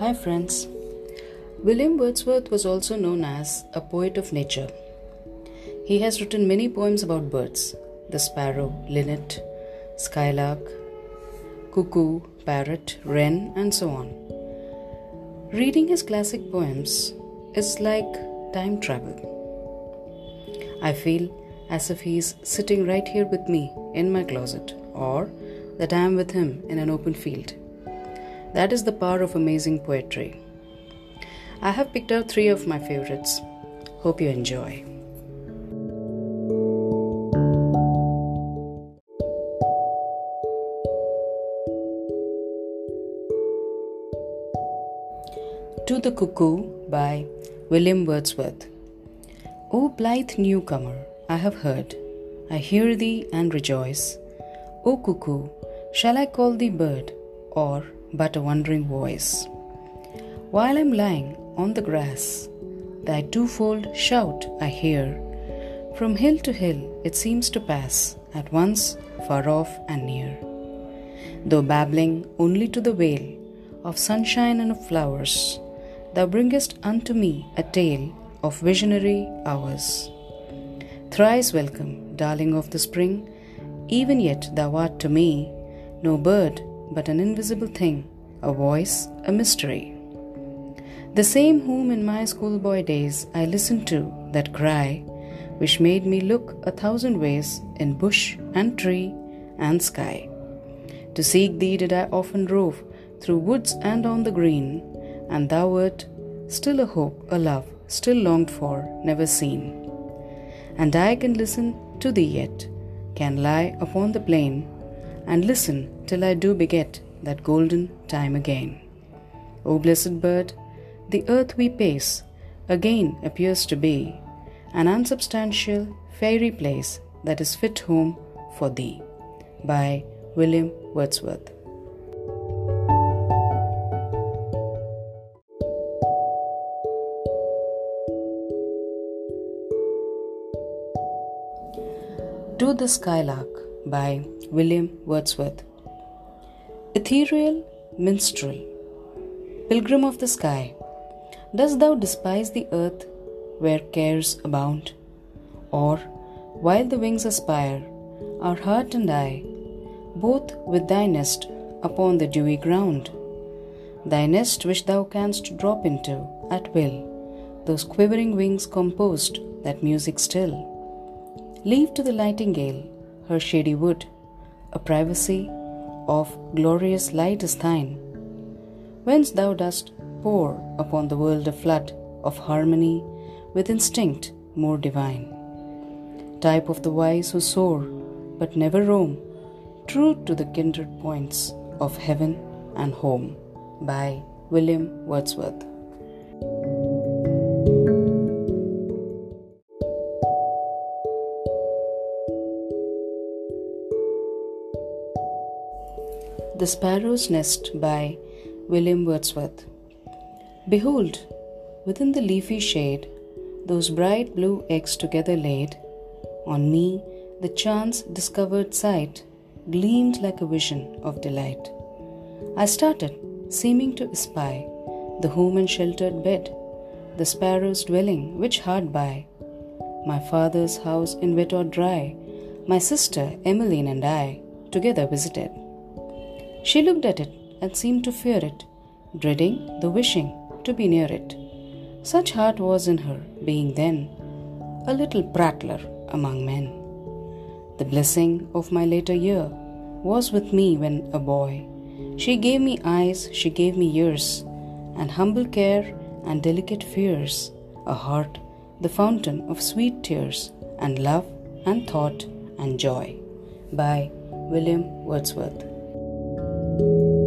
Hi, friends. William Wordsworth was also known as a poet of nature. He has written many poems about birds the sparrow, linnet, skylark, cuckoo, parrot, wren, and so on. Reading his classic poems is like time travel. I feel as if he is sitting right here with me in my closet, or that I am with him in an open field. That is the power of amazing poetry. I have picked out three of my favorites. Hope you enjoy. To the Cuckoo by William Wordsworth. O blithe newcomer, I have heard, I hear thee and rejoice. O cuckoo, shall I call thee bird, or but a wondering voice. While I'm lying on the grass, thy twofold shout I hear. From hill to hill it seems to pass, at once far off and near. Though babbling only to the vale of sunshine and of flowers, thou bringest unto me a tale of visionary hours. Thrice welcome, darling of the spring, even yet thou art to me no bird but an invisible thing, a voice, a mystery. The same whom in my schoolboy days I listened to, that cry, which made me look a thousand ways in bush and tree and sky. To seek thee did I often rove through woods and on the green, and thou wert still a hope, a love, still longed for, never seen. And I can listen to thee yet, can lie upon the plain and listen till I do beget that golden time again. O blessed bird, the earth we pace again appears to be an unsubstantial fairy place that is fit home for thee. By William Wordsworth. To the Skylark by William Wordsworth. Ethereal minstrel, pilgrim of the sky, dost thou despise the earth where cares abound? Or, while the wings aspire, our heart and eye, both with thy nest upon the dewy ground, thy nest which thou canst drop into at will, those quivering wings composed that music still. Leave to the nightingale her shady wood, a privacy of glorious light is thine, whence thou dost pour upon the world a flood of harmony with instinct more divine. Type of the wise who soar but never roam, true to the kindred points of heaven and home. By William Wordsworth. The Sparrow's Nest by William Wordsworth. Behold, within the leafy shade, those bright blue eggs together laid, on me the chance discovered sight gleamed like a vision of delight. I started, seeming to espy the home and sheltered bed, the sparrow's dwelling, which hard by, my father's house in wet or dry, my sister Emmeline and I together visited. She looked at it and seemed to fear it, dreading the wishing to be near it. Such heart was in her, being then a little prattler among men. The blessing of my later year was with me when a boy. She gave me eyes, she gave me ears, and humble care and delicate fears, a heart, the fountain of sweet tears, and love and thought and joy. By William Wordsworth you